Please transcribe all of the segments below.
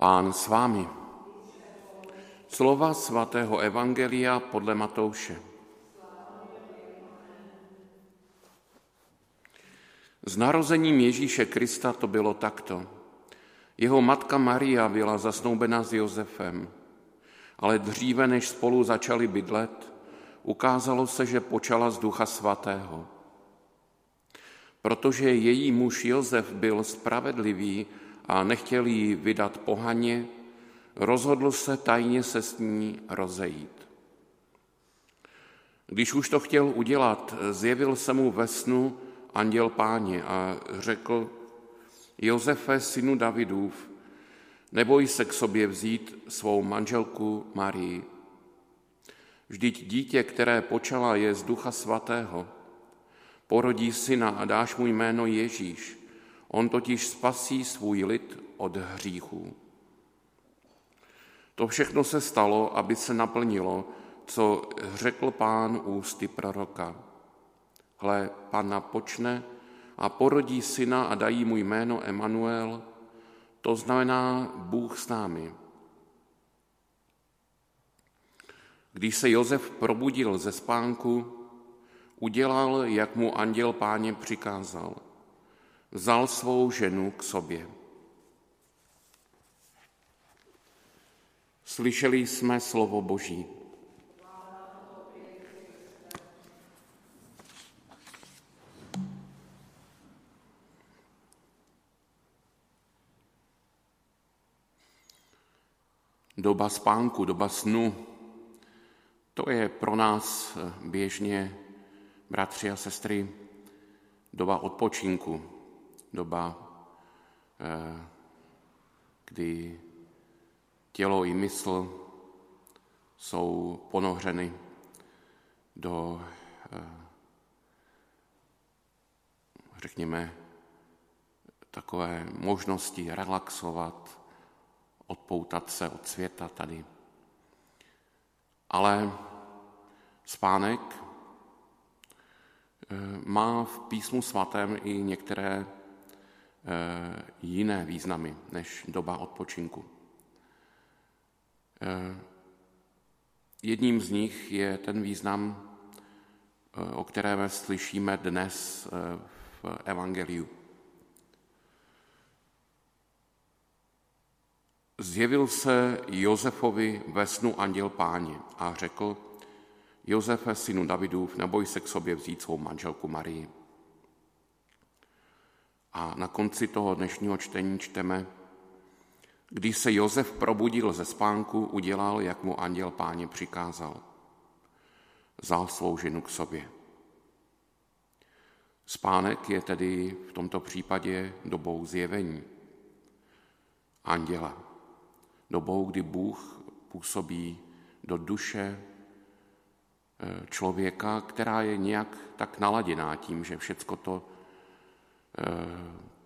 Pán s vámi. Slova svatého Evangelia podle Matouše. S narozením Ježíše Krista to bylo takto. Jeho matka Maria byla zasnoubena s Josefem, ale dříve, než spolu začali bydlet, ukázalo se, že počala z ducha svatého. Protože její muž Josef byl spravedlivý a nechtěl jí vydat pohaně, rozhodl se tajně se s ní rozejít. Když už to chtěl udělat, zjevil se mu ve snu anděl páně a řekl, Josefe, synu Davidův, neboj se k sobě vzít svou manželku Marii. Vždyť dítě, které počala, je z ducha svatého. Porodí syna a dáš mu jméno Ježíš, On totiž spasí svůj lid od hříchů. To všechno se stalo, aby se naplnilo, co řekl pán ústy proroka. Hle, pana počne a porodí syna a dají mu jméno Emanuel, to znamená Bůh s námi. Když se Josef probudil ze spánku, udělal, jak mu anděl páně přikázal – vzal svou ženu k sobě. Slyšeli jsme slovo Boží. Doba spánku, doba snu, to je pro nás běžně, bratři a sestry, doba odpočinku, doba, eh, kdy tělo i mysl jsou ponohřeny do, eh, řekněme, takové možnosti relaxovat, odpoutat se od světa tady. Ale spánek eh, má v písmu svatém i některé jiné významy než doba odpočinku. Eh, jedním z nich je ten význam, eh, o kterém slyšíme dnes v Evangeliu. Zjevil se Josefovi ve snu anděl páně a řekl, Josefe, synu Davidův, neboj se k sobě vzít svou manželku Marii a na konci toho dnešního čtení čteme, když se Josef probudil ze spánku, udělal, jak mu anděl páně přikázal. Vzal svou ženu k sobě. Spánek je tedy v tomto případě dobou zjevení anděla. Dobou, kdy Bůh působí do duše eh, člověka, která je nějak tak naladěná tím, že všecko to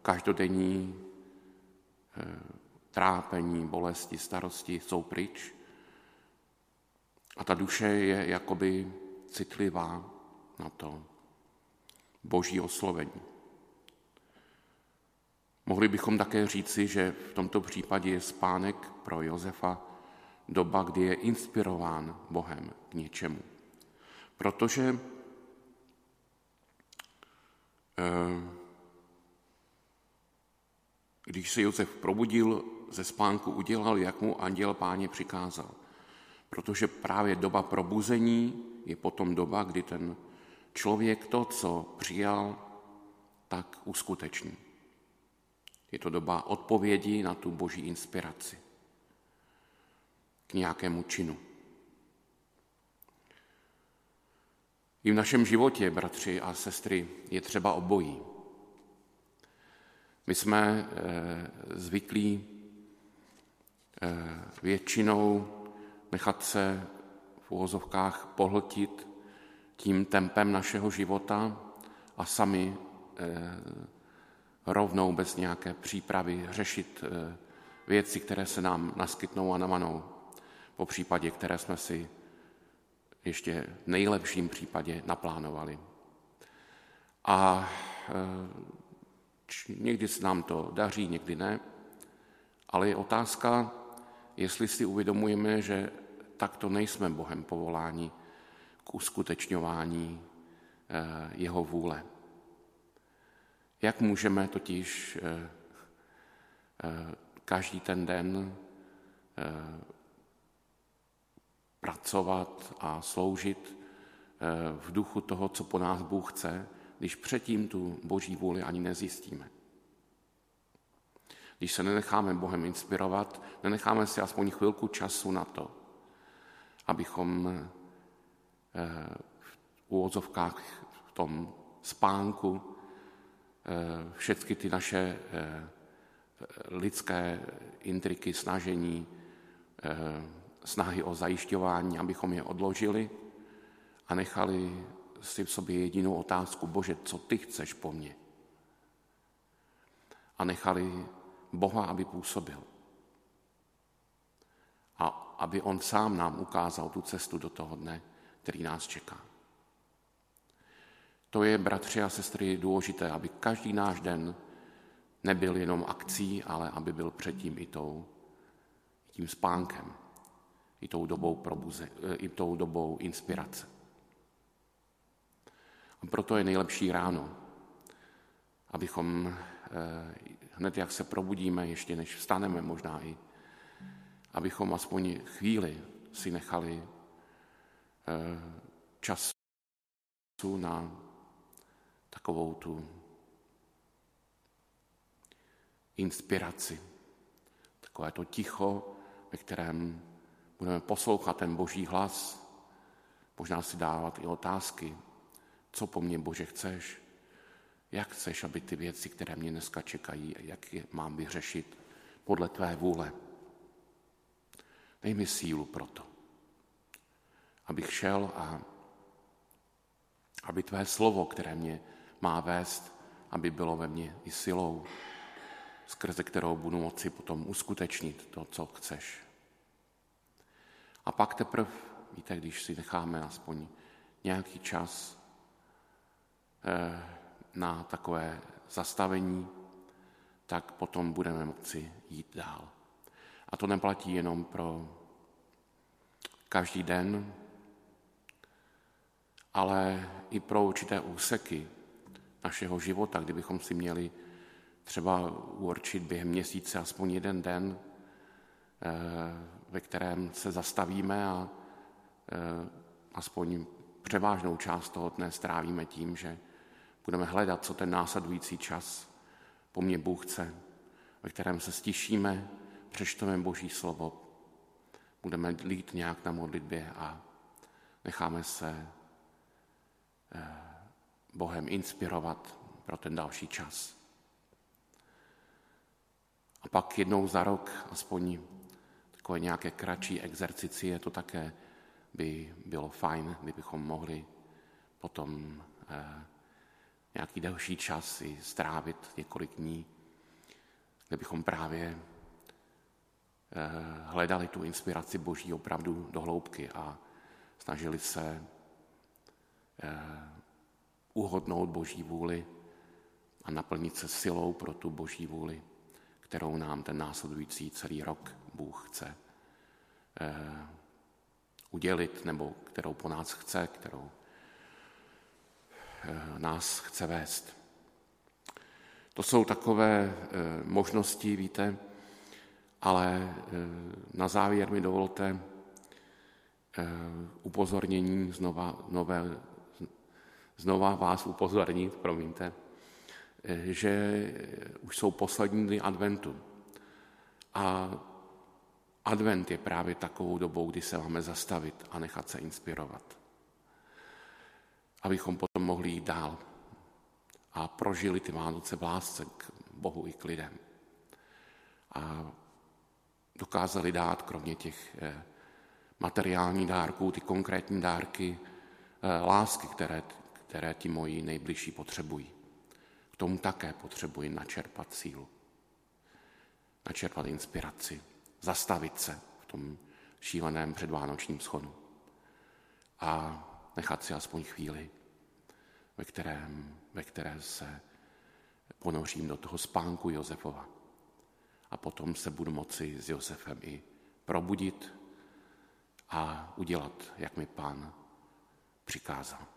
každodenní eh, trápení, bolesti, starosti jsou pryč. A ta duše je jakoby citlivá na to boží oslovení. Mohli bychom také říci, že v tomto případě je spánek pro Josefa doba, kdy je inspirován Bohem k něčemu. Protože eh, když se Josef probudil ze spánku, udělal, jak mu anděl páně přikázal. Protože právě doba probuzení je potom doba, kdy ten člověk to, co přijal, tak uskuteční. Je to doba odpovědi na tu boží inspiraci k nějakému činu. I v našem životě, bratři a sestry, je třeba obojí. My jsme eh, zvyklí eh, většinou nechat se v uvozovkách pohltit tím tempem našeho života a sami eh, rovnou bez nějaké přípravy řešit věci, které se nám naskytnou a namanou, po případě, které jsme si ještě v nejlepším případě naplánovali. A Někdy se nám to daří, někdy ne, Ale je otázka, jestli si uvědomujeme, že takto nejsme Bohem povoláni k uskutečňování eh, jeho vůle. Jak můžeme totiž eh, eh, každý ten den pracovat a sloužit v duchu toho, co po nás Bůh chce, když předtím tu boží vůli ani nezjistíme. Když se nenecháme Bohem inspirovat, nenecháme si aspoň chvilku času na to, abychom eh, v úvozovkách v tom spánku eh, všechny ty naše eh, lidské intriky, snažení, snahy o zajišťování, abychom je odložili a nechali si v sobě jedinou otázku, Bože, co ty chceš po mně? A nechali Boha, aby působil. A aby on sám nám ukázal tu cestu do toho dne, který nás čeká. To je, bratři a sestry, důležité, aby každý náš den nebyl jenom akcí, ale aby byl předtím i tou, tím spánkem, i tou dobou, probuze, i tou dobou inspirace. Proto je nejlepší ráno, abychom eh, hned jak se probudíme, ještě než vstaneme možná i, abychom aspoň chvíli si nechali eh, času na takovou tu inspiraci, takové to ticho, ve kterém budeme poslouchat ten boží hlas, možná si dávat i otázky, co po mně Bože chceš, jak chceš, aby ty věci, které mě dneska čekají, jak je mám vyřešit podle tvé vůle. Dej mi sílu pro to, abych šel a aby tvé slovo, které mě má vést, aby bylo ve mně i silou, skrze kterou budu moci potom uskutečnit to, co chceš. A pak teprve, víte, když si necháme aspoň nějaký čas na takové zastavení, tak potom budeme moci jít dál. A to neplatí jenom pro každý den, ale i pro určité úseky našeho života, kdybychom si měli třeba určit během měsíce aspoň jeden den, eh, ve kterém se zastavíme a eh, aspoň převážnou část toho dne strávíme tím, že budeme hledat, co ten následující čas po mně Bůh chce, ve kterém se stišíme, přečteme Boží slovo, budeme lít nějak na modlitbě a necháme se eh, Bohem inspirovat pro ten další čas. A pak jednou za rok, aspoň takové nějaké kratší exercicie, to také by bylo fajn, kdybychom mohli potom eh, nějaký delší čas si strávit několik dní, kde bychom právě eh, hledali tu inspiraci Boží opravdu do hloubky a snažili se eh, uhodnout Boží vůli a naplnit se silou pro tu Boží vůli, kterou nám ten následující celý rok Bůh chce eh, udělit, nebo kterou po nás chce, kterou nás chce vést. To jsou takové eh, možnosti, víte, ale eh, na závěr mi dovolte upozornění, znova, nové, znova vás upozornit, promiňte, že už jsou poslední dny adventu. A advent je právě takovou dobou, kdy se máme zastavit a nechat se inspirovat abychom potom mohli jít dál a prožili ty Vánoce v lásce k Bohu i k lidem. A dokázali dát, kromě těch eh, materiálních dárků, ty konkrétní dárky, eh, lásky, které, které ti moji nejbližší potřebují. K tomu také potřebuji načerpat sílu, načerpat inspiraci, zastavit se v tom šíleném předvánočním schodu a nechat si aspoň chvíli, ve, kterém, ve které se ponořím do toho spánku Josefova a potom se budu moci s Josefem i probudit a udělat, jak mi pán přikázal.